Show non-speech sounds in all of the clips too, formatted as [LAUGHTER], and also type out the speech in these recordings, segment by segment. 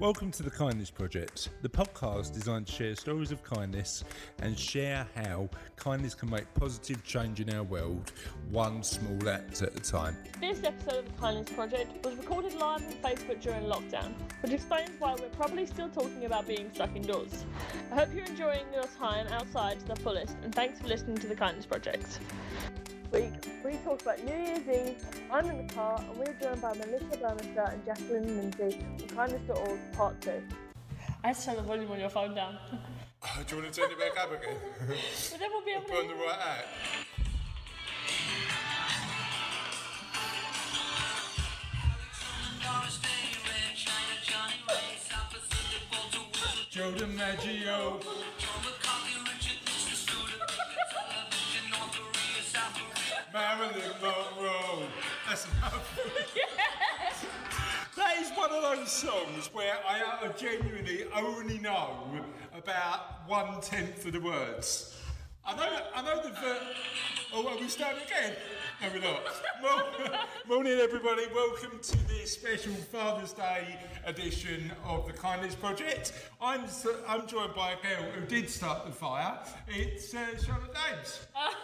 Welcome to the Kindness Project, the podcast designed to share stories of kindness and share how kindness can make positive change in our world, one small act at a time. This episode of the Kindness Project was recorded live on Facebook during lockdown, which explains why we're probably still talking about being stuck indoors. I hope you're enjoying your time outside to the fullest, and thanks for listening to the Kindness Project. Week, we talk about New Year's Eve. I'm in the car, and we're joined by Melissa Burmester and Jaclyn Lindsey from Kindness.org Part 2. I had to turn the volume on your phone down. [LAUGHS] Do you want to turn it back up again? [LAUGHS] but then we'll be able Put on the right hat. Joe DiMaggio. Marilyn Monroe. That's enough. That is one of those songs where I uh, genuinely only know about one tenth of the words. I know, I know the ver- Oh, are we starting again? No, we're not. Mor- [LAUGHS] Morning, everybody. Welcome to the special Father's Day edition of the Kindness Project. I'm I'm joined by a girl who did start the fire. It's uh, Charlotte Dames. [LAUGHS]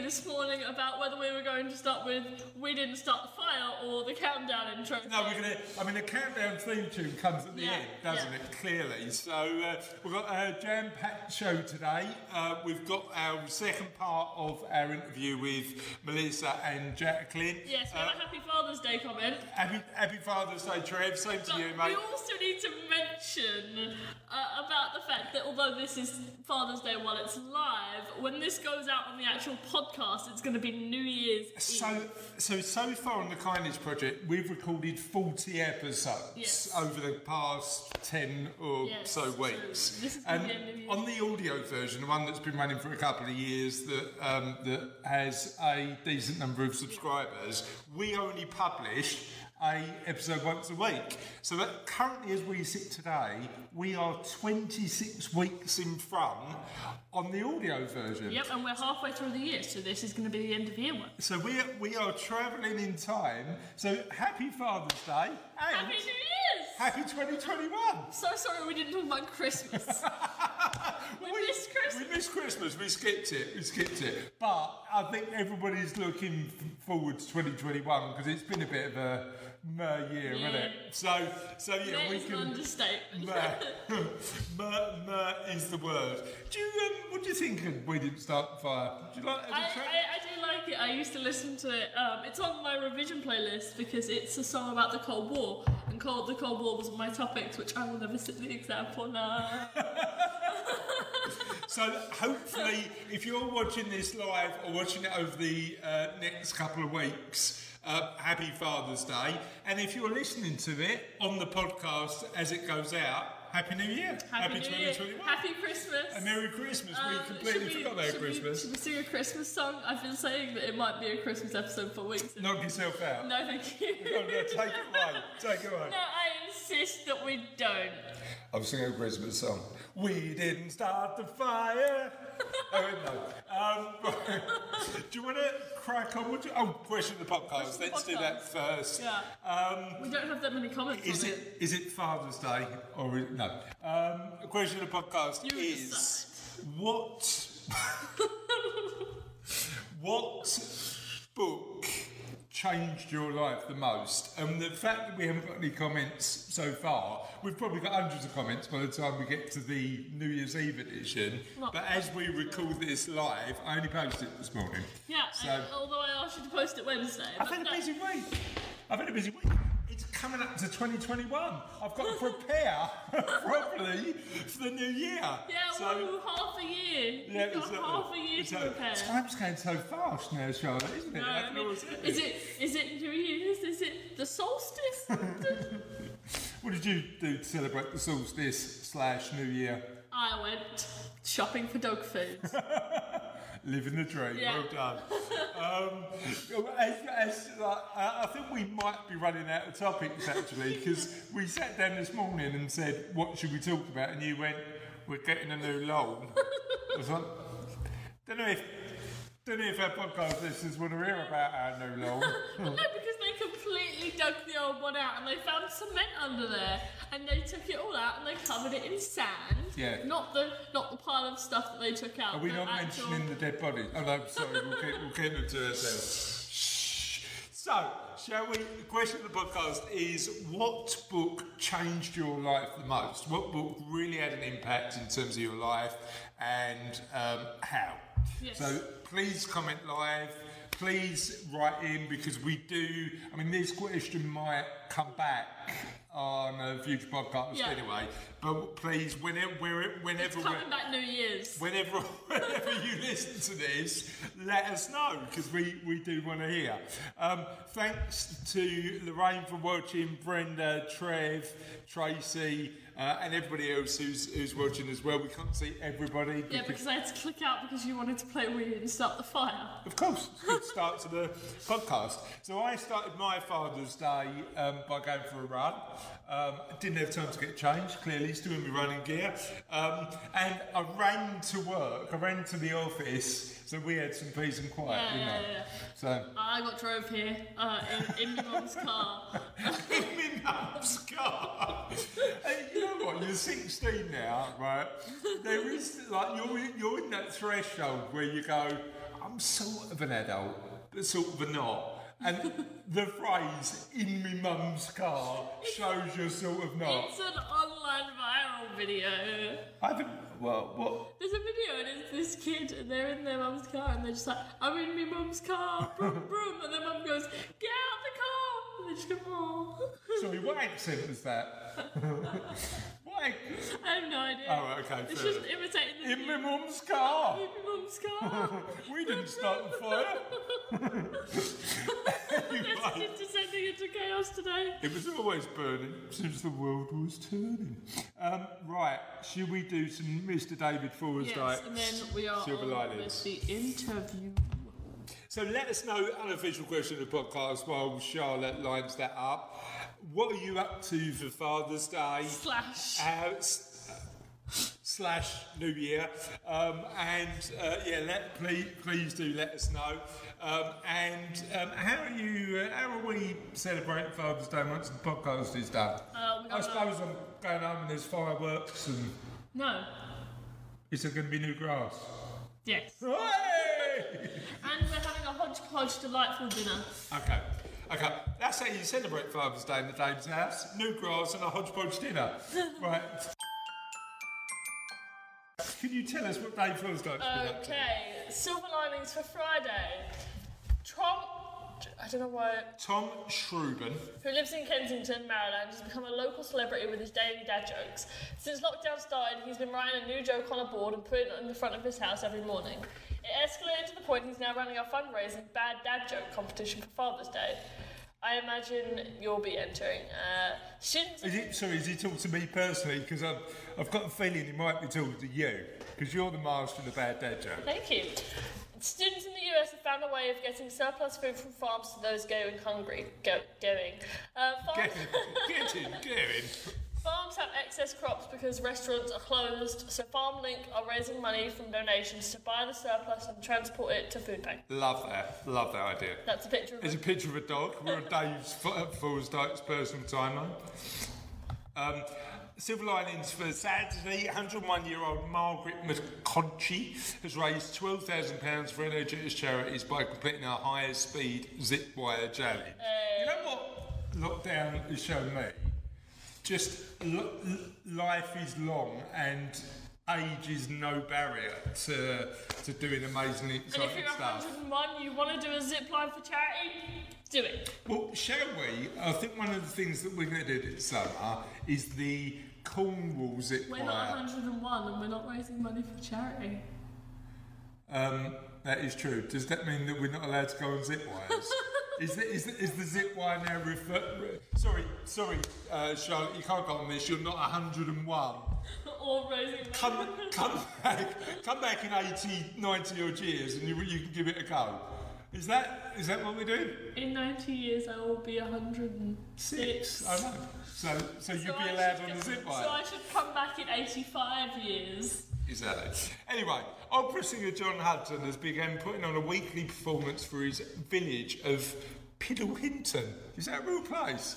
me this morning about whether we were going to start with "We didn't start the fire" or the countdown intro. No, we're gonna. I mean, the countdown theme tune comes at the Yeah, end, doesn't yeah. it? Clearly. So uh, we've got a jam-packed show today. Uh, we've got our second part of our interview with Melissa and Jaclyn. Yes, we Uh, have a Happy Father's Day comment. happy, happy Father's Day, Trev. Same to you, mate. We also need to mention uh, about the fact that although this is Father's Day while it's live, when this goes out on the actual podcast, it's going to be New Year's So, Eve. so so far on the Kindness Project, we've recorded forty episodes Yes. over the past ten or Yes, so so weeks. this and be a New Year's on the audio version, the one that's been running for a couple of years, that um, that has a decent number of subscribers, we only publish a episode once a week. So that currently, as we sit today, we are twenty six weeks in front on the audio version. Yep, and we're halfway through the year, so this is going to be the end of year one. So we are, we are travelling in time. So happy Father's Day Happy New Year's! happy 2021. So sorry we didn't talk about Christmas. [LAUGHS] we missed Christmas. We missed Christmas. We skipped it. We skipped it. But I think everybody's looking forward to 2021 because it's been a bit of a mer year, hasn't it? So so yeah, That we is an can. understatement. Mer, [LAUGHS] mer, mer is the word. Do you um, what do you think of We Didn't Start the Fire? Do you like it I? I, I do like it. I used to listen to it. Um, it's on my revision playlist because it's a song about the Cold War, Cold, the Cold War was my topics, which I will never sit the exam for now. [LAUGHS] So hopefully, if you're watching this live or watching it over the uh, next couple of weeks, uh, happy Father's Day. And if you're listening to it on the podcast as it goes out, Happy New Year. Happy, New Year. 2021. Happy Christmas. And Merry Christmas. Um, we completely should we- forgot about should we- Christmas. should we sing a Christmas song? I've been saying that it might be a Christmas episode for weeks. Knock yourself out. No, thank you. [LAUGHS] Go on, go, take it away. Take it away. No, I insist that we don't. I'm singing a Christmas song. We didn't start the fire. [LAUGHS] oh, no. Um, [LAUGHS] do you want to crack on? Would you, oh, question of the podcast. Let's the do that first. Yeah. Um, We don't have that many comments is on it is it Father's Day or is, no? Um, question of the podcast You is what [LAUGHS] what book changed your life the most? And the fact that we haven't got any comments so far, we've probably got hundreds of comments by the time we get to the New Year's Eve edition. Well- But as we record this live, I only posted it this morning. Yeah, So- and although I asked you to post it Wednesday. I've had a that- busy week. I've had a busy week. Coming up to 2021. I've got to prepare [LAUGHS] properly for the new year. Yeah, so, well, half a year. You've got half a year to prepare. Time's going so fast now, Charlotte, isn't it? No, I mean, is it is it New Year's? Is it the solstice? [LAUGHS] What did you do to celebrate the solstice slash New Year? I went shopping for dog food. [LAUGHS] Living the dream. Yeah. Well done. um, [LAUGHS] as, as, like, I think we might be running out of topics actually because we sat down this morning and said, "What should we talk about?" And you went, "We're getting a new lawn." I was like, "Don't know if." Don't know if our podcast listeners want to hear about our new lawn. [LAUGHS] no, because they completely dug the old one out and they found cement under there and they took it all out and they covered it in sand. Yeah. Not the not the pile of stuff that they took out. Are we not actual- mentioning the dead body? Oh no, sorry, we'll keep, we'll keep it to ourselves. Shh. So, shall we? The question of the podcast is what book changed your life the most? What book really had an impact in terms of your life and um, how? Yes. So, please comment live. Please write in because we do. I mean, this question might come back on a future podcast Yeah. anyway. But please, whenever, wherever, whenever It's coming back New Year's. Whenever, [LAUGHS] whenever you listen to this, let us know because we, we do want to hear. Um, thanks to Lorraine for watching, Brenda, Trev, Tracy, uh, and everybody else who's, who's watching as well. We can't see everybody. Yeah, because I had to click out because you wanted to play we and start the fire. Of course, good start to the podcast. So I started my Father's Day um, by going for a run. Um, didn't have time to get changed, clearly, still in my running gear. Um, and I ran to work, I ran to the office, so we had some peace and quiet, Yeah, yeah, I? yeah. So, I got drove here uh, in, in my mum's car. [LAUGHS] in my mum's car. Hey, you know what? You're 16 now, right? There is like you're you're in that threshold where you go, I'm sort of an adult, but sort of a not. And the phrase "in me mum's car" shows you're sort of not. It's an online viral video. I haven't. Well, what? There's a video and it's this kid and they're in their mum's car and they're just like, I'm in my mum's car, [LAUGHS] broom, broom. And their mum goes, get out the car. And they just go, oh. Sorry, what accent was that? [LAUGHS] what? I have no idea. Oh, right, okay. It's fair just imitating the In my mum's car. In my mum's car. [LAUGHS] we didn't start the fire. That's into sending into chaos today. It was always burning since the world was turning. Um, right, should we do some Mr. David Forrest Yes, and then we are Silver on linings. with the interview. So let us know, unofficial question of the podcast while Charlotte lines that up. What are you up to for Father's Day? Slash. Uh, s- slash New Year. Um, and uh, yeah, let, please, please do let us know. Um, and um, how are you? Uh, how are we celebrating Father's Day once the podcast is done? Uh, I suppose I'm going home and there's fireworks and No. is there going to be new grass? Yes. Hooray! And we're having a hodgepodge delightful dinner. Okay. Okay, that's how you celebrate Father's Day in the Dame's house. New grass and a hodgepodge dinner. [LAUGHS] right. Can you tell us what Dave Forrest Dyke's been? Okay, silver linings for Friday. Tom, I don't know why, Tom Schruben. who lives in Kensington, Maryland, has become a local celebrity with his daily dad jokes. Since lockdown started, he's been writing a new joke on a board and putting it in the front of his house every morning. It escalated to the point he's now running a fundraising bad dad joke competition for Father's Day. I imagine you'll be entering. Uh, students Is it, sorry, is he talking to me personally? Because I've, I've got a feeling he might be talking to you. Because you're the master of the bad dad joke. Thank you. Students in the US have found a way of getting surplus food from farms to those going hungry. Go, going. Uh, farms, Get in, get in, get in. Farms have excess crops because restaurants are closed, so FarmLink are raising money from donations to buy the surplus and transport it to food bank. Love that. Love that idea. That's a picture of There's a picture of a dog. We're on Dave's Forrest Dyke's personal timeline. Um, Silver linings for Saturday, 101 year old Margaret McConchie has raised £12,000 for NHS charities by completing a higher speed zip wire journey. You know what lockdown has shown me? Just l- life is long and age is no barrier to, to doing amazingly And if you're stuff. 101, you want to do a zip line for charity, do it. Well, shall we? I think one of the things that we're going to do this summer is the Cornwall zip We're not 101 and we're not raising money for charity. Um, that is true. Does that mean that we're not allowed to go on zip wires? [LAUGHS] is, the, is, the, is the zip wire now refer? Re- sorry, sorry, uh, Charlotte, you can't go on this. You're not 101. or [LAUGHS] raising. Come, [LAUGHS] come back, come back in 80, 90 odd years, and you, you can give it a go. Is that is that what we're doing? In 90 years, I will be 106. Six. I know. So, so you'd be I allowed on the zip wire. So I should come back in 85 years. Exactly. Anyway, opera singer John Hudson has begun putting on a weekly performance for his village of Piddlehinton. Is that a real place?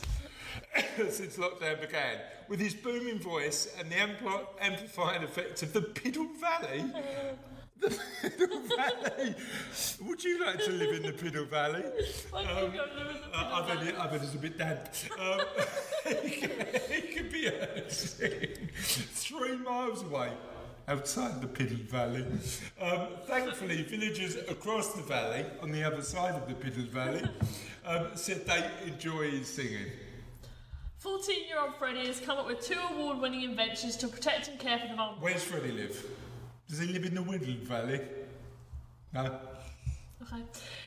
[COUGHS] Since lockdown began, with his booming voice and the ampli- amplifying effect of the Piddle Valley. [LAUGHS] The Piddle Valley. Would you like to live in the Piddle Valley? [LAUGHS] Like, Um, live in the uh, I Piddle bet, it, I bet it's a bit damp. Um, [LAUGHS] it could be singing three miles away outside the Piddle Valley. Um, thankfully, villagers across the valley, on the other side of the Piddle Valley, um, said they enjoy his singing. 14 year old Freddie has come up with two award winning inventions to protect and care for the vulnerable. Where's Freddie live? Does he live in the Whittle Valley? No. Okay.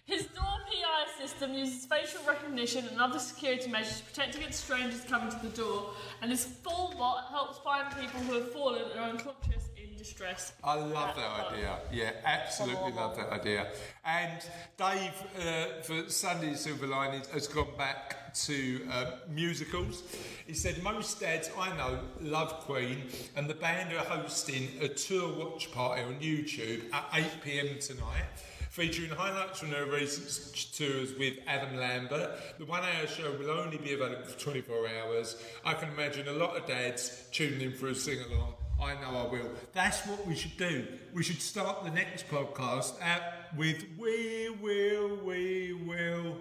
His door PI system uses facial recognition and other security measures to protect against strangers coming to the door, and his full bot helps find people who have fallen and are unconscious distress. I love that idea. Yeah, absolutely love that idea. And Dave, uh, for Sunday Silver Linings, has gone back to uh, musicals. He said most dads I know love Queen, and the band are hosting a tour watch party on YouTube at 8 pm tonight. Featuring highlights from their recent tours with Adam Lambert. The one hour show will only be available for 24 hours. I can imagine a lot of dads tuning in for a sing along. I know I will. That's what we should do. We should start the next podcast out with We Will, We Will.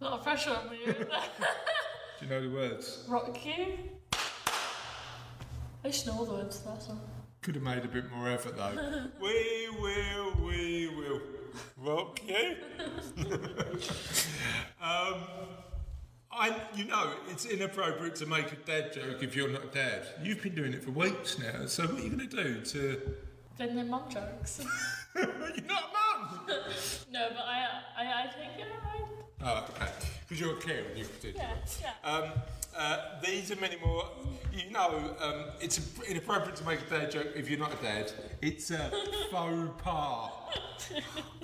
A lot of pressure on me. Do you know the words? Rock you. I should know all the words to that song. Could have made a bit more effort though. [LAUGHS] we will, we will rock you. [LAUGHS] [LAUGHS] um, I, you know, it's inappropriate to make a dad joke if you're not dad. You've been doing it for weeks now, so what are you going to do to. [LAUGHS] Then they're mum jokes. [LAUGHS] you're not mum! [LAUGHS] no, but I, I, I take it. Oh, okay. Because you're a and you do Yeah, yeah. Um, uh, these are many more. You know, um, it's inappropriate to make a dad joke if you're not a dad. It's a [LAUGHS] faux pas.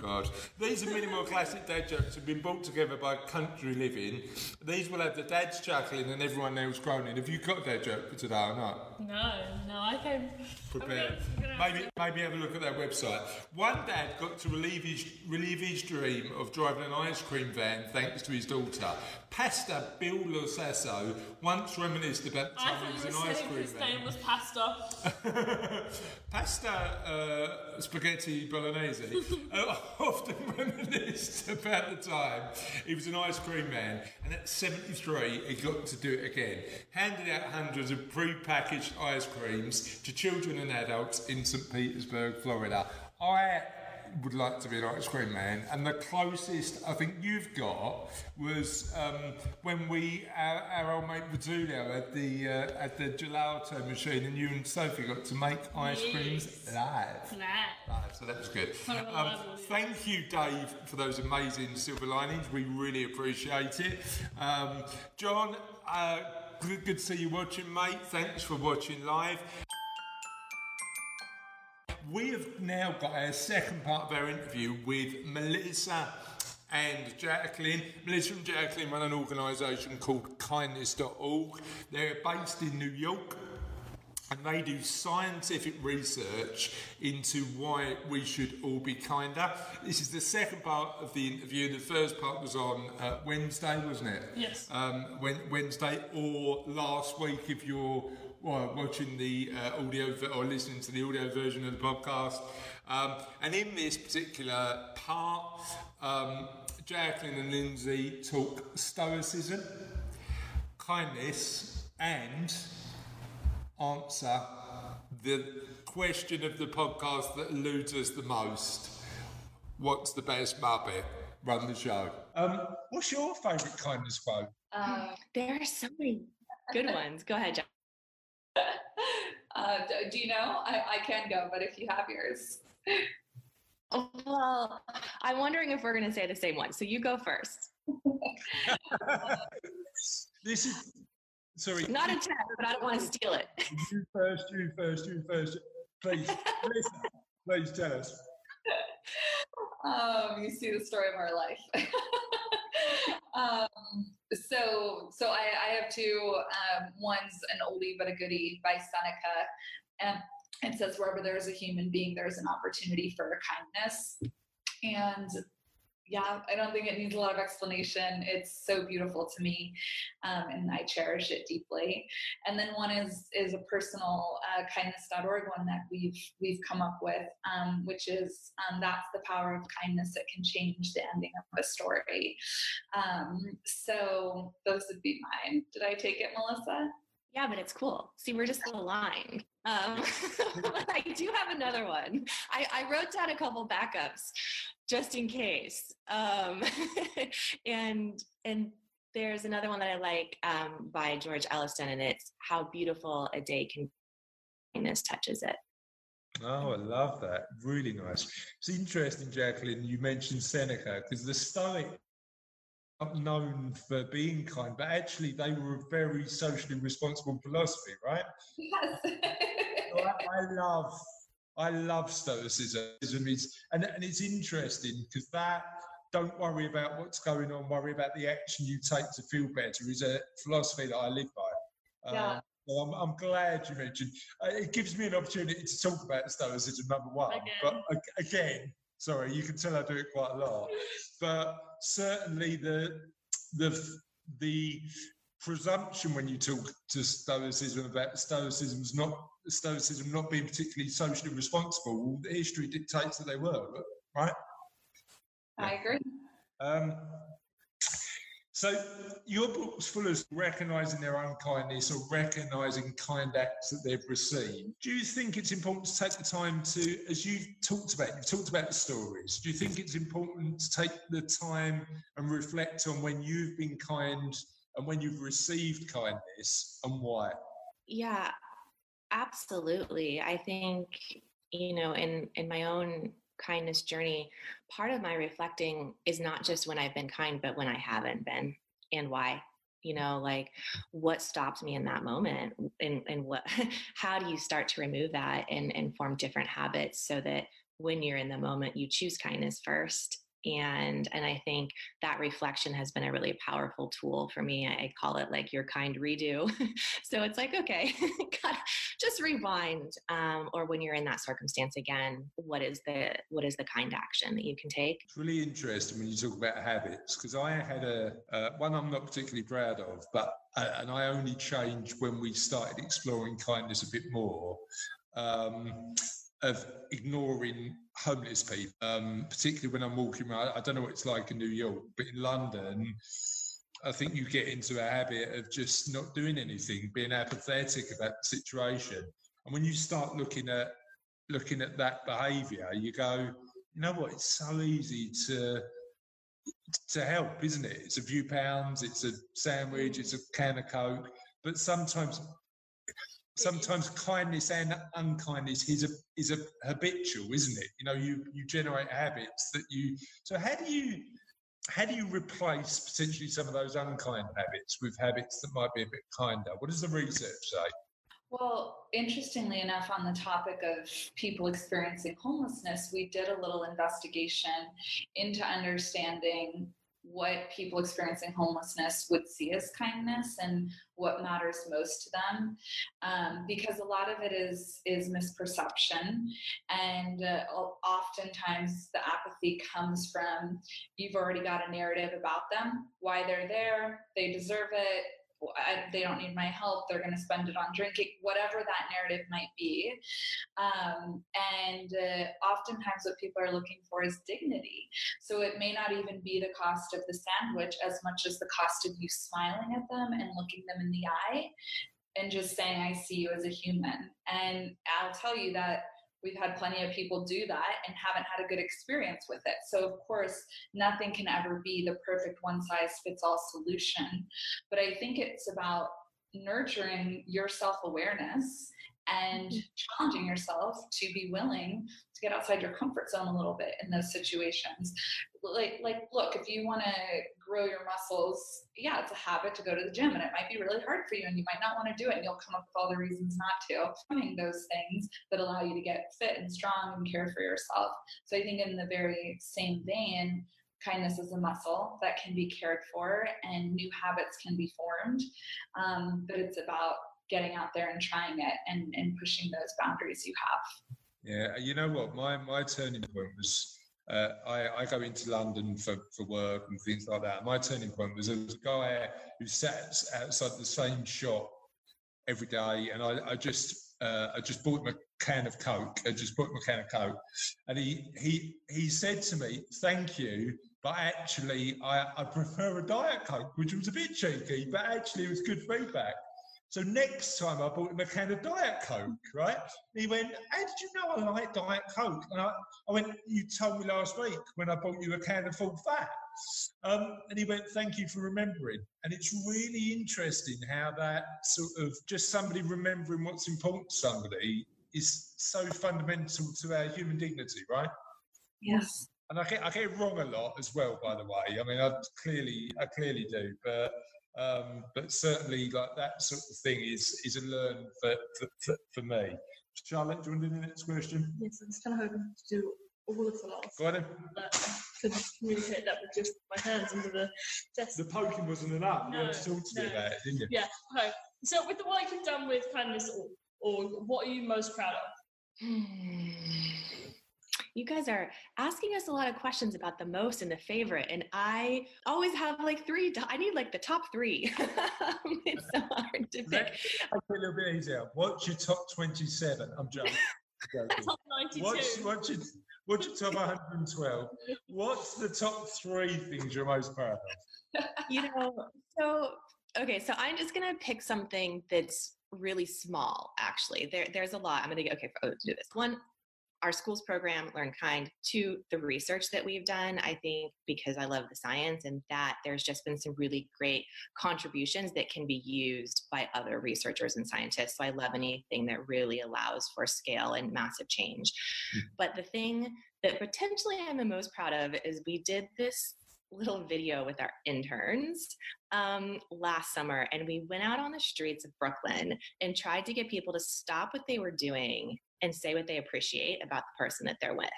God. These are many more classic dad jokes have been brought together by Country Living. These will have the dads chuckling and everyone else groaning. Have you got a dad joke for today or not? No, no, I came Prepared. I'm gonna- I'm gonna- Maybe, maybe have a look at their website. One dad got to relieve his, relieve his dream of driving an ice cream van thanks to his daughter. Pastor Bill Losasso once reminisced about the I time thought he was you an were ice saying cream his name was Pasta. [LAUGHS] Pasta uh, spaghetti bolognese [LAUGHS] uh, often reminisced [LAUGHS] about the time he was an ice cream man, and at 73 he got to do it again. Handed out hundreds of pre-packaged ice creams to children and adults in St. Petersburg, Florida. I would like to be an ice cream man, and the closest I think you've got was um, when we, our, our old mate Vitulio had the uh, at the gelato machine, and you and Sophie got to make ice creams Yes. live. Live, so that was good. Um, alive, wasn't it? thank you, Dave, for those amazing silver linings. We really appreciate it. Um, John, uh, good, good to see you watching, mate. Thanks for watching live. We have now got our second part of our interview with Melissa and Jaclyn. Melissa and Jaclyn run an organisation called kindness.org. They're based in New York and they do scientific research into why we should all be kinder. This is the second part of the interview. The first part was on uh, Wednesday, wasn't it? Yes. Um, Wednesday or last week if you're well, watching the uh, audio or listening to the audio version of the podcast. Um, and in this particular part, um, Jaclyn and Lindsey talk stoicism, kindness, and answer the question of the podcast that eludes us the most. What's the best Muppet? Run the show. Um, what's your favourite kindness quote? Um, There are so many good ones. Go ahead, John. [LAUGHS] uh, do you know? I, I can go, but if you have yours. Well, I'm wondering if we're going to say the same one. So you go first. [LAUGHS] This is sorry. Not a test, but I don't want to steal it. You first. You first. You first. Please, Melissa, please tell us. [LAUGHS] Um, you see the story of our life. Um, so, so I, I have two. Um, one's an oldie but a goodie by Seneca, and it says, "Wherever there is a human being, there is an opportunity for kindness." And yeah, I don't think it needs a lot of explanation. It's so beautiful to me, um, and I cherish it deeply. And then one is is a personal uh, kindness.org one that we've we've come up with, um, which is um, that's the power of kindness that can change the ending of a story. Um, so those would be mine. Did I take it, Melissa? Yeah, but it's cool. See, we're just aligned. Um, [LAUGHS] but I do have another one. I, I wrote down a couple backups just in case. Um, [LAUGHS] and and there's another one that I like um, by George Elliston, and it's "How Beautiful a Day Can Kindness Touches It." Oh, I love that. Really nice. It's interesting, Jaclyn. You mentioned Seneca because the Stoic known for being kind, but actually they were a very socially responsible philosophy, right? Yes. so I, I, love, I love Stoicism, it's, and and it's interesting because that don't worry about what's going on, worry about the action you take to feel better is a philosophy that I live by. Yeah. Um, so I'm, I'm glad you mentioned. Uh, it gives me an opportunity to talk about Stoicism, number one. Again. But again, sorry, you can tell I do it quite a lot. But certainly the the the presumption when you talk to Stoicism about Stoicism's not Stoicism not being particularly socially responsible, history dictates that they were, right? I agree. Um, so your book's full of recognizing their unkindness or recognizing kind acts that they've received. Do you think it's important to take the time to, as you've talked about, you've talked about the stories. Do you think it's important to take the time and reflect on when you've been kind and when you've received kindness and why? Yeah, absolutely. I think you know, in in my own kindness journey, part of my reflecting is not just when I've been kind, but when I haven't been and why. You know, like what stopped me in that moment and, and what [LAUGHS] how do you start to remove that and, and form different habits so that when you're in the moment you choose kindness first and and i think that reflection has been a really powerful tool for me. I call it like your kind redo. [LAUGHS] So it's like okay [LAUGHS] just rewind um, or when you're in that circumstance again what is the what is the kind action that you can take? It's really interesting when you talk about habits because i had a uh, one i'm not particularly proud of but uh, and i only changed when we started exploring kindness a bit more. Um, of ignoring homeless people, um, particularly when I'm walking around. I don't know what it's like in New York, but in London, I think you get into a habit of just not doing anything, being apathetic about the situation. And when you start looking at looking at that behaviour, you go, you know what? It's so easy to to help, isn't it? It's a few pounds, it's a sandwich, it's a can of coke. But sometimes sometimes kindness and unkindness is a is a habitual, isn't it? You know, you you generate habits that you. So how do you how do you replace potentially some of those unkind habits with habits that might be a bit kinder? What does the research say? Well, interestingly enough, on the topic of people experiencing homelessness, we did a little investigation into understanding what people experiencing homelessness would see as kindness and what matters most to them. Um, because a lot of it is is misperception. And uh, oftentimes the apathy comes from you've already got a narrative about them why they're there they deserve it I, they don't need my help they're going to spend it on drinking whatever that narrative might be. Um, and uh, oftentimes what people are looking for is dignity. So it may not even be the cost of the sandwich as much as the cost of you smiling at them and looking them in the eye and just saying i see you as a human. And i'll tell you that we've had plenty of people do that and haven't had a good experience with it. So, of course, nothing can ever be the perfect one size fits all solution. But I think it's about nurturing your self awareness and mm-hmm. challenging yourself to be willing to get outside your comfort zone a little bit in those situations like like look if you want to grow your muscles. Yeah it's a habit to go to the gym and it might be really hard for you and you might not want to do it and you'll come up with all the reasons not to. Finding those things that allow you to get fit and strong and care for yourself. So i think in the very same vein kindness is a muscle that can be cared for and new habits can be formed um, but it's about getting out there and trying it and, and pushing those boundaries you have. Yeah you know what? My my turning point was uh, I, I, go into London for, for work and things like that. My turning point was there was a guy who sat outside the same shop every day, and I, I just uh, I just bought him a can of Coke. I just bought him a can of Coke, and he he he said to me, "Thank you." But actually, I, I prefer a Diet Coke, which was a bit cheeky, but actually it was good feedback. So next time I bought him a can of Diet Coke, right? He went, How did you know I like Diet Coke? And I, I went, You told me last week when I bought you a can of full fat. Um, and he went, Thank you for remembering. And it's really interesting how that sort of just somebody remembering what's important to somebody is so fundamental to our human dignity, right? Yes. And I get I get it wrong a lot as well, by the way. I mean, I clearly I clearly do, but um, but certainly, like that sort of thing is is a learn for for, for, for me. Charlotte, do you want to do the next question? Yes, I'm just kind of hoping to do all of the last. Go ahead. Could communicate that with just my hands under the desk. The poking wasn't enough. No, you had to talk to no. me about it, didn't you? Yeah. Okay. So, with the work you've done with kindness, or, or what are you most proud of? You guys are asking us a lot of questions about the most and the favorite, and I always have like three. I need like the top three. [LAUGHS] it's so hard to pick. I'll put it a little bit easier. What's your top 27? I'm joking. joking. [LAUGHS] Top 92. What's, what's, your, what's your top 112? What's the top three things you're most proud of? you know, so okay, so I'm just gonna pick something that's really small. Actually, there there's a lot. I'm gonna go. Okay, for, oh, do this one. Our schools program, Learn Kind, to the research that we've done. I think because I love the science and that there's just been some really great contributions that can be used by other researchers and scientists. So I love anything that really allows for scale and massive change. But the thing that potentially I'm the most proud of is we did this little video with our interns um, last summer, and we went out on the streets of Brooklyn and tried to get people to stop what they were doing and say what they appreciate about the person that they're with.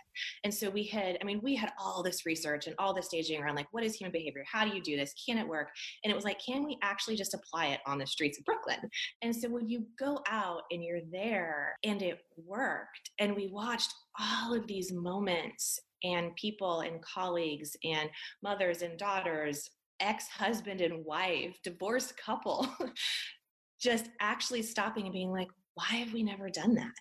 And so we had, I mean, we had all this research and all this staging around like, what is human behavior? How do you do this? Can it work? And it was like, can we actually just apply it on the streets of Brooklyn? And so when you go out and you're there and it worked, and we watched all of these moments and people and colleagues and mothers and daughters, ex husband and wife, divorced couple, [LAUGHS] just actually stopping and being like, why have we never done that?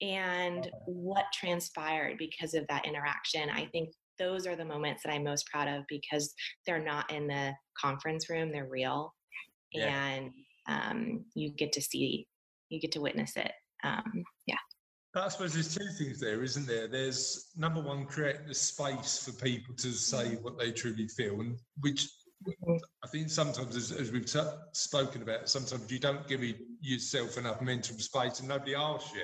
And what transpired because of that interaction? I think those are the moments that I'm most proud of because they're not in the conference room, they're real. Yeah. And um, you get to see, you get to witness it. Um, yeah. I suppose there's two things there, isn't there? There's number one, creating the space for people to say what they truly feel, and which I think sometimes, as, as we've t- spoken about, sometimes you don't give yourself enough mental space, and nobody asks you.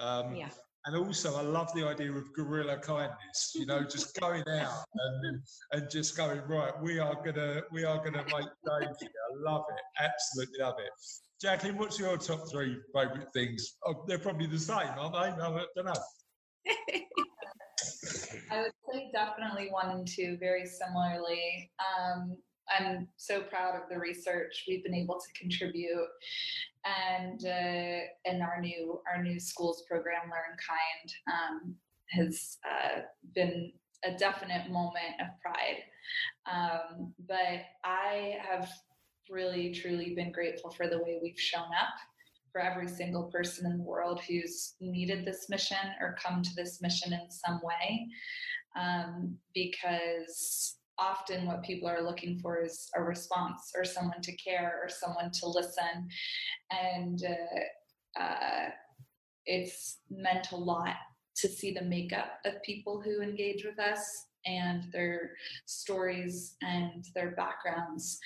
Um, Yeah. And also, I love the idea of guerrilla kindness. You know, just [LAUGHS] going out and and just going right. We are gonna we are gonna make [LAUGHS] change. I love it. Absolutely love it. Jaclyn, what's your top three favourite things? Oh, they're probably the same, aren't they? I don't know. [LAUGHS] I would say definitely one and two very similarly. Um, I'm so proud of the research we've been able to contribute, and uh, and our new our new schools program, Learn Kind, um, has uh, been a definite moment of pride. Um, but I have really truly been grateful for the way we've shown up for every single person in the world who's needed this mission or come to this mission in some way. Um, because often what people are looking for is a response or someone to care or someone to listen. And uh, uh, it's meant a lot to see the makeup of people who engage with us and their stories and their backgrounds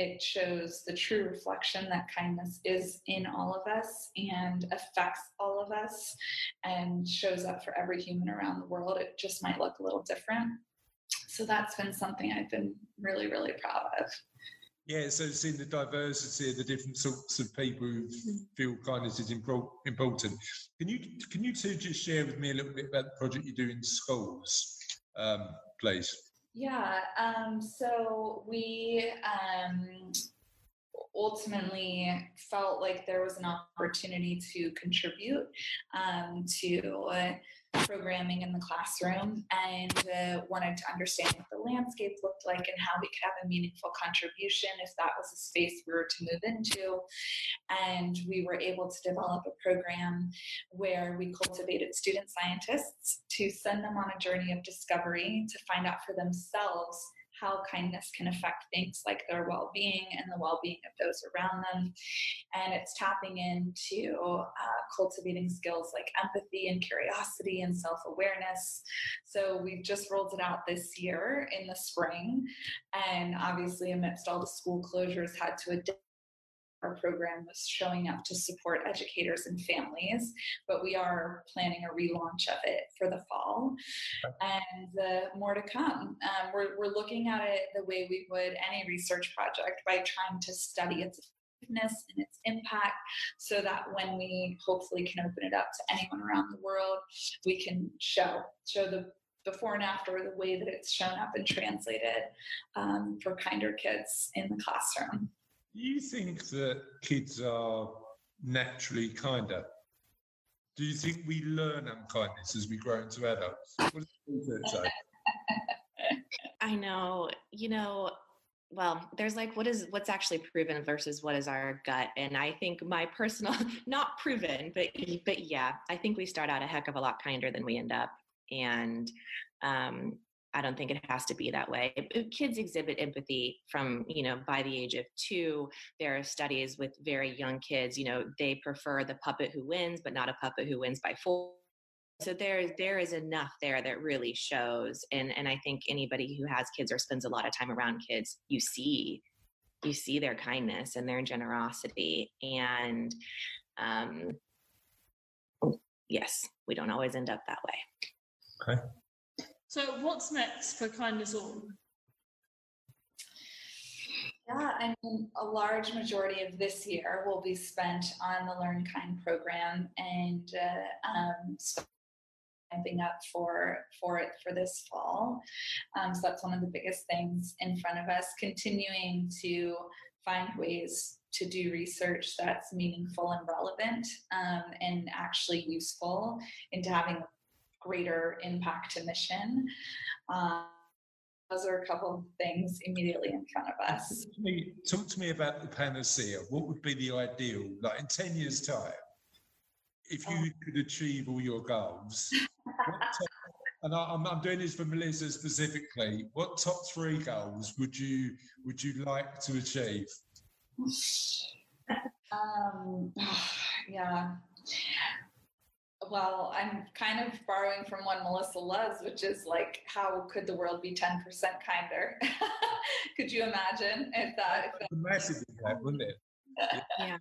it shows the true reflection that kindness is in all of us and affects all of us and shows up for every human around the world. It just might look a little different. So that's been something I've been really, really proud of. Yeah, so seeing the diversity of the different sorts of people who feel kindness is important. Can you can you two just share with me a little bit about the project you do in schools, um, please? Yeah, um, so we um, ultimately felt like there was an opportunity to contribute um, to programming in the classroom and uh, wanted to understand what the landscape looked like and how we could have a meaningful contribution if that was a space we were to move into. And we were able to develop a program where we cultivated student scientists to send them on a journey of discovery to find out for themselves how kindness can affect things like their well being and the well being of those around them. And it's tapping into uh, cultivating skills like empathy and curiosity and self awareness. So we've just rolled it out this year in the spring. And obviously, amidst all the school closures, had to adapt our program was showing up to support educators and families, but we are planning a relaunch of it for the fall and uh, more to come. Um, we're, we're looking at it the way we would any research project by trying to study its effectiveness and its impact so that when we hopefully can open it up to anyone around the world, we can show, show the before and after the way that it's shown up and translated um, for kinder kids in the classroom. You think that kids are naturally kinder? Do you think we learn unkindness as we grow into adults? [LAUGHS] I know, you know, well, there's like what is what's actually proven versus what is our gut, and I think my personal, [LAUGHS] not proven, but but yeah, I think we start out a heck of a lot kinder than we end up, and um, I don't think it has to be that way. Kids exhibit empathy from, you know, by the age of two. There are studies with very young kids, you know, they prefer the puppet who wins, but not a puppet who wins by four. So there, there is enough there that really shows. And, and I think anybody who has kids or spends a lot of time around kids, you see, you see their kindness and their generosity. And um, yes, we don't always end up that way. Okay. So, what's next for Kindness All? Yeah, I mean, a large majority of this year will be spent on the Learn Kind program and uh, um, ramping up for for it for this fall. Um, so that's one of the biggest things in front of us. Continuing to find ways to do research that's meaningful and relevant um, and actually useful into having greater impact to mission. Um, those are a couple of things immediately in front of us. Talk to, me, talk to me about the panacea. What would be the ideal, like in 10 years' time, if you oh. could achieve all your goals? [LAUGHS] top, and I, am I'm doing this for Melissa specifically. What top three goals would you would you like to achieve? [LAUGHS] Um, [SIGHS] yeah well, I'm kind of borrowing from one Melissa loves, which is like, how could the world be 10% kinder? [LAUGHS] could you imagine if that? If that massive impact, wouldn't it? [LAUGHS] yeah.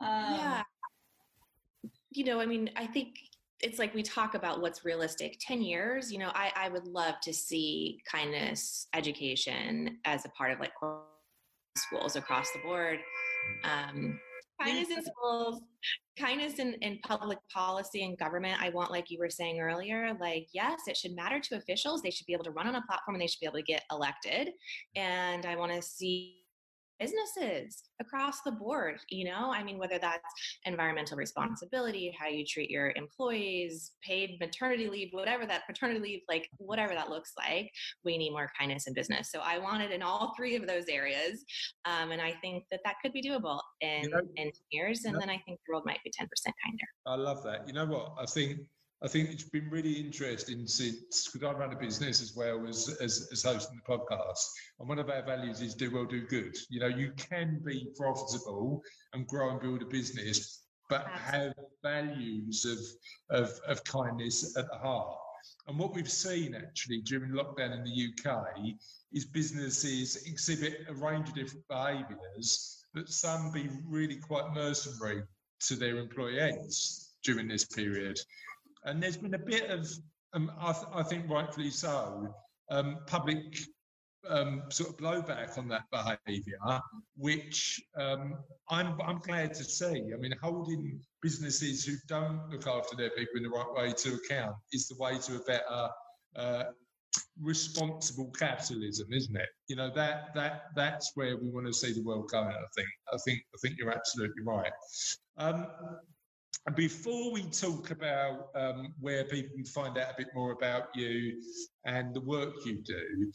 Um, yeah. You know, I mean, I think it's like we talk about what's realistic 10 years you know i, I would love to see kindness education as a part of like schools across the board um, kindness in schools kindness in, in public policy and government i want like you were saying earlier like yes it should matter to officials they should be able to run on a platform and they should be able to get elected. And i want to see businesses across the board you know? I mean whether that's environmental responsibility how you treat your employees paid maternity leave whatever that paternity leave like whatever that looks like we need more kindness in business. So i want it in all three of those areas um, and i think that that could be doable in, you know, in years and you know, then i think the world might be 10% kinder. I love that. You know what? I think I think it's been really interesting since because I run a business as well as, as, as hosting the podcast. And one of our values is do well, do good. You know, you can be profitable and grow and build a business, but have values of, of, of kindness at the heart. And what we've seen actually during lockdown in the UK is businesses exhibit a range of different behaviours, but some be really quite mercenary to their employees during this period. And there's been a bit of, um, I, th- I, think rightfully so, um, public um, sort of blowback on that behaviour, which um, I'm, I'm glad to see. I mean, holding businesses who don't look after their people in the right way to account is the way to a better uh, responsible capitalism, isn't it? You know that that that's where we want to see the world going. I think. I think. I think you're absolutely right. Um, and before we talk about um, where people can find out a bit more about you and the work you do,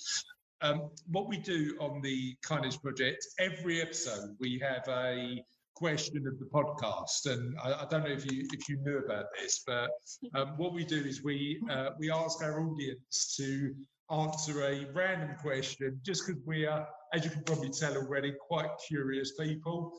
um, what we do on the Kindness Project, every episode we have a question of the podcast, and I, I don't know if you if you knew about this, but um, what we do is we uh, we ask our audience to answer a random question just because we are, as you can probably tell already, quite curious people.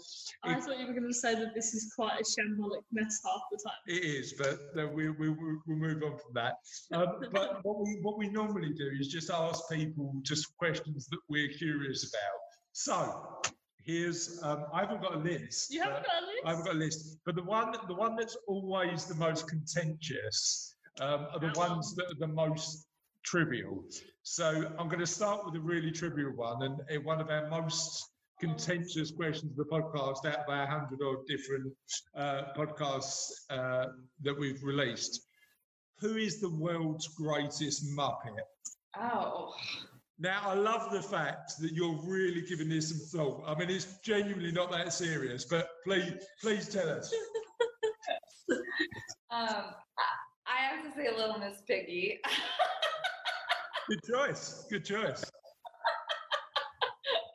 I If- thought you were going to say that this is quite a shambolic mess half the time. It is, but we, we, we, we'll move on from that. Um, [LAUGHS] but what we, what we normally do is just ask people just questions that we're curious about. So here's, um, I haven't got a list. You haven't got a list? I haven't got a list, but the one, the one that's always the most contentious um, are the ones that are the most trivial. So I'm going to start with a really trivial one, and uh, one of our most contentious questions of the podcast out of our hundred odd different uh, podcasts uh, that we've released. Who is the world's greatest Muppet? Oh, Now, I love the fact that you're really giving this some thought. I mean, it's genuinely not that serious, but please, please tell us. [LAUGHS] um, I, I have to say Little Miss Piggy. [LAUGHS] Good choice. Good choice.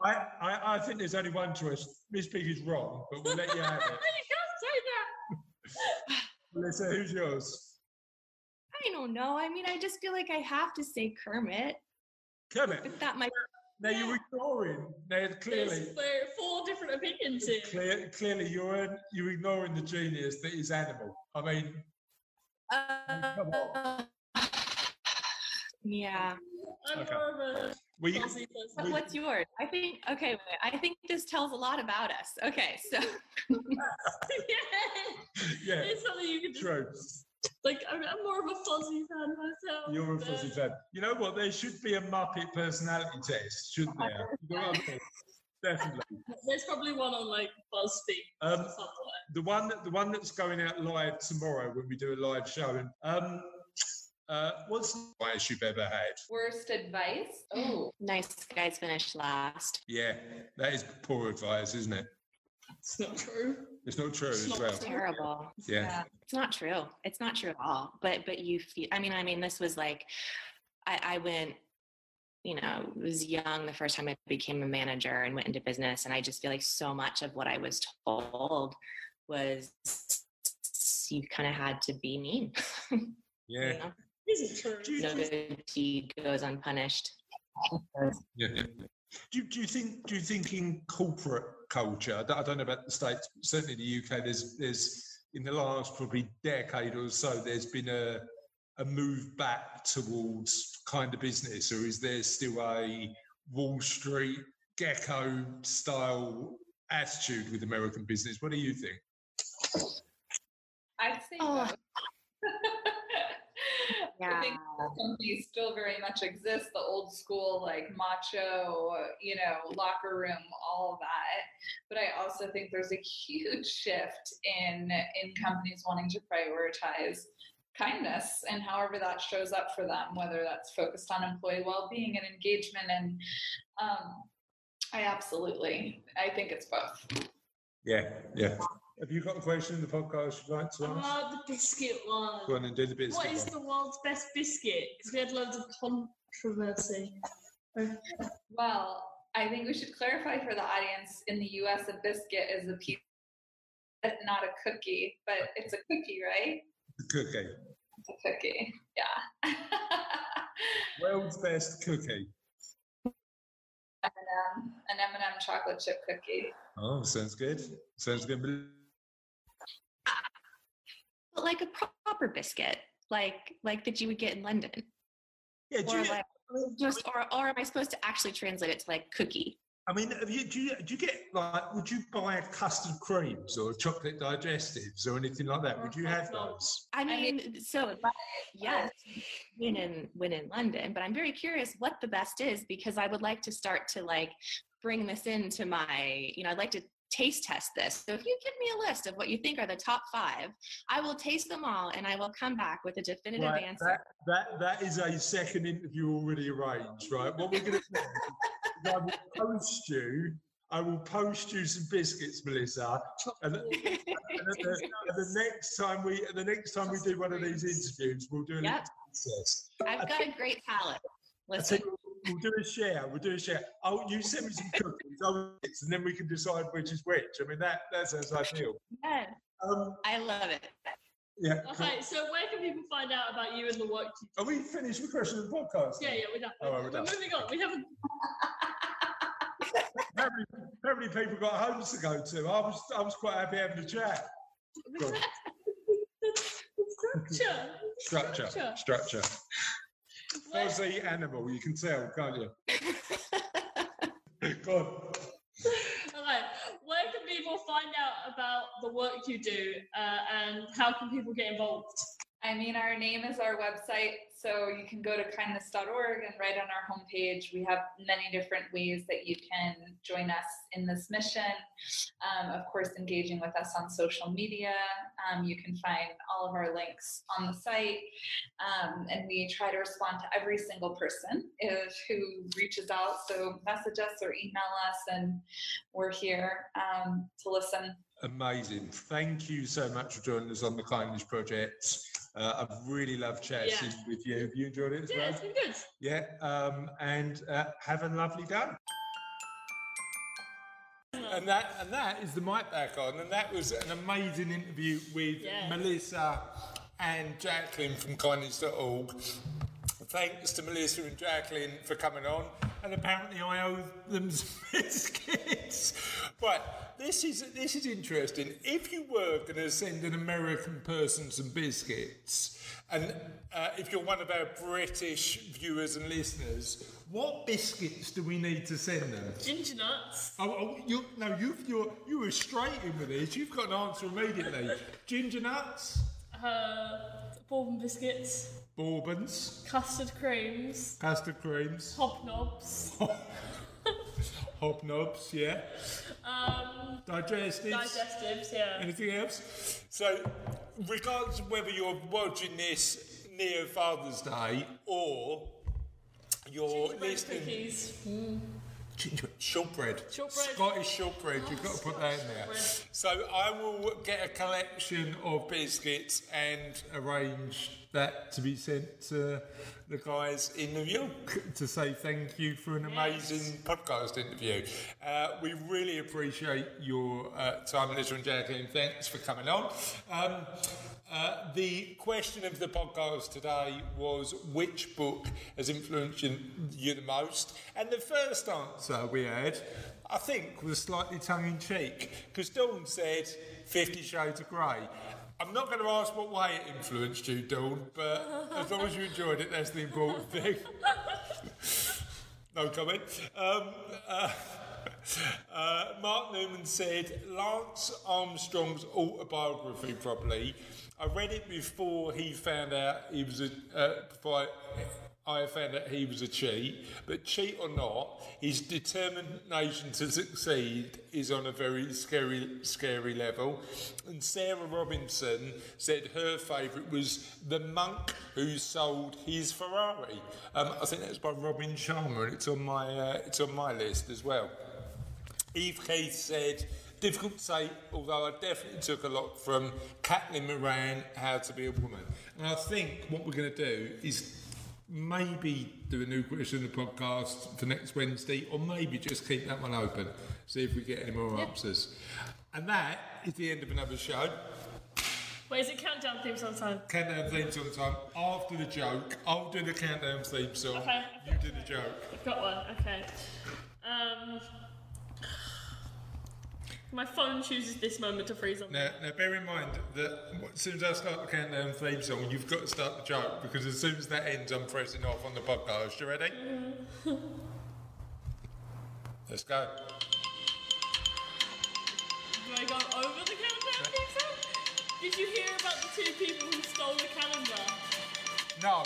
I, I, I think there's only one choice. Miss Pig is wrong, but we'll let you have it. [LAUGHS] you can't say that. [LAUGHS] Melissa, who's yours? I don't know. I mean, I just feel like I have to say Kermit. Kermit. But that might Now you're ignoring. Now clearly, There's there four different opinions here. clear, clearly you're you're ignoring the genius that is animal. I mean, Come uh, Yeah. I'm Okay. more of a we Aussie what's yours? I think okay, I think this tells a lot about us. Okay, so yeah. [LAUGHS] [LAUGHS] yeah, It's something you can just, true. like, I'm, I'm more of a Fozzie fan myself. You're a Fozzie fan. You know what? There should be a Muppet personality test, shouldn't there? You know what I mean? Definitely. There's probably one on like BuzzFeed Um, somewhere. the one that the one that's going out live tomorrow when we do a live show. And um, uh, what's the worst you've ever had? Worst advice? [GASPS] Oh, nice guys finished last. Yeah, that is poor advice, isn't it? It's not true. It's not true It's as not well. true. Terrible. Yeah. It's not true. It's not true at all. But but you feel I mean, I mean, this was like I, I went, you know, was young the first time I became a manager and went into business. And I just feel like so much of what I was told was you kind of had to be mean. [LAUGHS] Yeah. You know? Isn't true. Do you, No good deed goes unpunished. yeah, yeah. Do, you- do you think do you think in corporate culture? I don't, I don't know about the states, but certainly the UK. There's there's in the last probably decade or so, there's been a a move back towards kind of business, or is there still a Wall Street Gekko style attitude with American business? What do you think? I'd say Oh. Both. I think Yeah. companies still very much exist, the old school, like macho, you know, locker room, all of that. But I also think there's a huge shift in in companies wanting to prioritize kindness and however that shows up for them, whether that's focused on employee well-being and engagement. And um, I absolutely, I think it's both. Yeah, yeah. Have you got a question in the podcast you'd like to ask? Ah, the biscuit one. Go on and do the bits. What is the world's best biscuit? Because we had loads of controversy. Well, I think we should clarify for the audience in the US, a biscuit is a piece, not a cookie, but it's a cookie, right? A cookie? It's a cookie, yeah. [LAUGHS] World's best cookie. M&M, an M&M chocolate chip cookie. Oh, sounds good. Sounds good. But like a proper biscuit, like like that you would get in London. Yeah, do Or you, like just or or am I supposed to actually translate it to like cookie? I mean, have you, do you do you get like? Would you buy a custard creams or chocolate digestives or anything like that? Would you have those? I mean, mean, so yes, when in when in London, but I'm very curious what the best is because I would like to start to like bring this into my, you know, I'd like to taste test this. So if you give me a list of what you think are the top five, I will taste them all and I will come back with a definitive Right, answer. that, that that is a second interview already arranged, right? What we're going to do is I will post you. I will post you some biscuits, Melissa. And, and the, the next time we, the next time we do one of these interviews, we'll do a Yep. test. I've got a great palate. I Listen, we'll do a share. We'll do a share. Oh, you send me some cookies, I'll and then we can decide which is which. I mean, that that sounds ideal. yeah, Um, I love it. yeah. cool. Okay, so where can people find out about you and the work you Are we finished with question of the podcast? Yeah, yeah, we're done. All right, we're we're done. moving on. We haven't. [LAUGHS] How many, how many people got homes to go to? I was I was quite happy having a chat. Go on. Sure. Structure. Structure. Where, Fozzie animal, you can tell, can't you? Go on. okay, where can people find out about the work you do uh, and how can people get involved? I mean, our name is our website, so you can go to kindness.org and right on our homepage, we have many different ways that you can join us in this mission. Um, of course, engaging with us on social media. Um, you can find all of our links on the site. Um, and we try to respond to every single person who reaches out. So message us or email us, and we're here um, to listen. Amazing. Thank you so much for joining us on the Kindness Project. Uh, I've really loved chatting Yeah. with you. Have you enjoyed it as Yeah, well? it's been good. Yeah. Um, and uh, have a lovely day. And that and that is the mic back on, and that was an amazing interview with Yeah. Melissa and Jaclyn from kindness.org. Thanks to Melissa and Jaclyn for coming on, and apparently I owe them some [LAUGHS] biscuits. But this is this is interesting. If you were going to send an American person some biscuits, and uh, if you're one of our British viewers and listeners, what biscuits do we need to send them? Ginger nuts. Oh, oh you no, you you're you were straight in with this. You've got an answer immediately. Ginger nuts, Uh, bourbon biscuits. bourbons, Custard creams. custard creams, Hobnobs. [LAUGHS] hobnobs, yeah, Um, digestives. digestives, yeah. Anything else? So, regardless of whether you're watching this near Father's Day or you're Gingerbread listening. cookies. Ginger shortbread. Shortbread. Scottish shortbread. You've got to put that in there. Shortbread. So I will get a collection of biscuits and arrange that to be sent to the guys in New York to say thank you for an amazing podcast interview. Uh, we really appreciate your uh, time, Melissa and Jaclyn. Thanks for coming on. Um, uh, the question of the podcast today was which book has influenced you, the most? And the first answer we had, I think, was slightly tongue in cheek because Dawn said Fifty Shades of Grey. I'm not going to ask what way it influenced you, Dawn, but as long as you enjoyed it, that's the important thing. no comment. Um, uh, uh, Mark Newman said Lance Armstrong's autobiography, probably. I read it before he found out he was a. Uh, before I, I found out he was a cheat, but cheat or not, his determination to succeed is on a very scary, scary level. And Sarah Robinson said her favourite was the monk who sold his Ferrari. Um, I think that's by Robin Sharma, and it's on my uh, it's on my list as well. Eve Keith said, difficult to say, although I definitely took a lot from Caitlin Moran, How to Be a Woman. And I think what we're going to do is maybe do a new question of the podcast for next Wednesday, or maybe just keep that one open, see if we get any more answers. And that is the end of another show. Wait, is it countdown theme song time? Countdown theme song time. After the joke, I'll do the countdown theme song. Okay. You do the joke. I've got one, okay. Um, my phone chooses this moment to freeze on. Now, now, bear in mind that as soon as I start the countdown theme song, you've got to start the joke because as soon as that ends, I'm pressing off on the podcast. You ready? [LAUGHS] Let's go. Do I go over the countdown theme song? Did you hear about the two people who stole the calendar? No.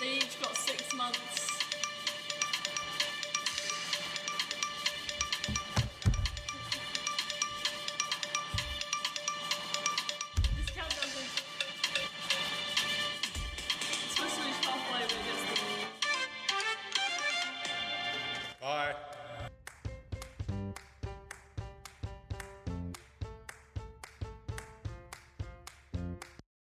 They each got six months.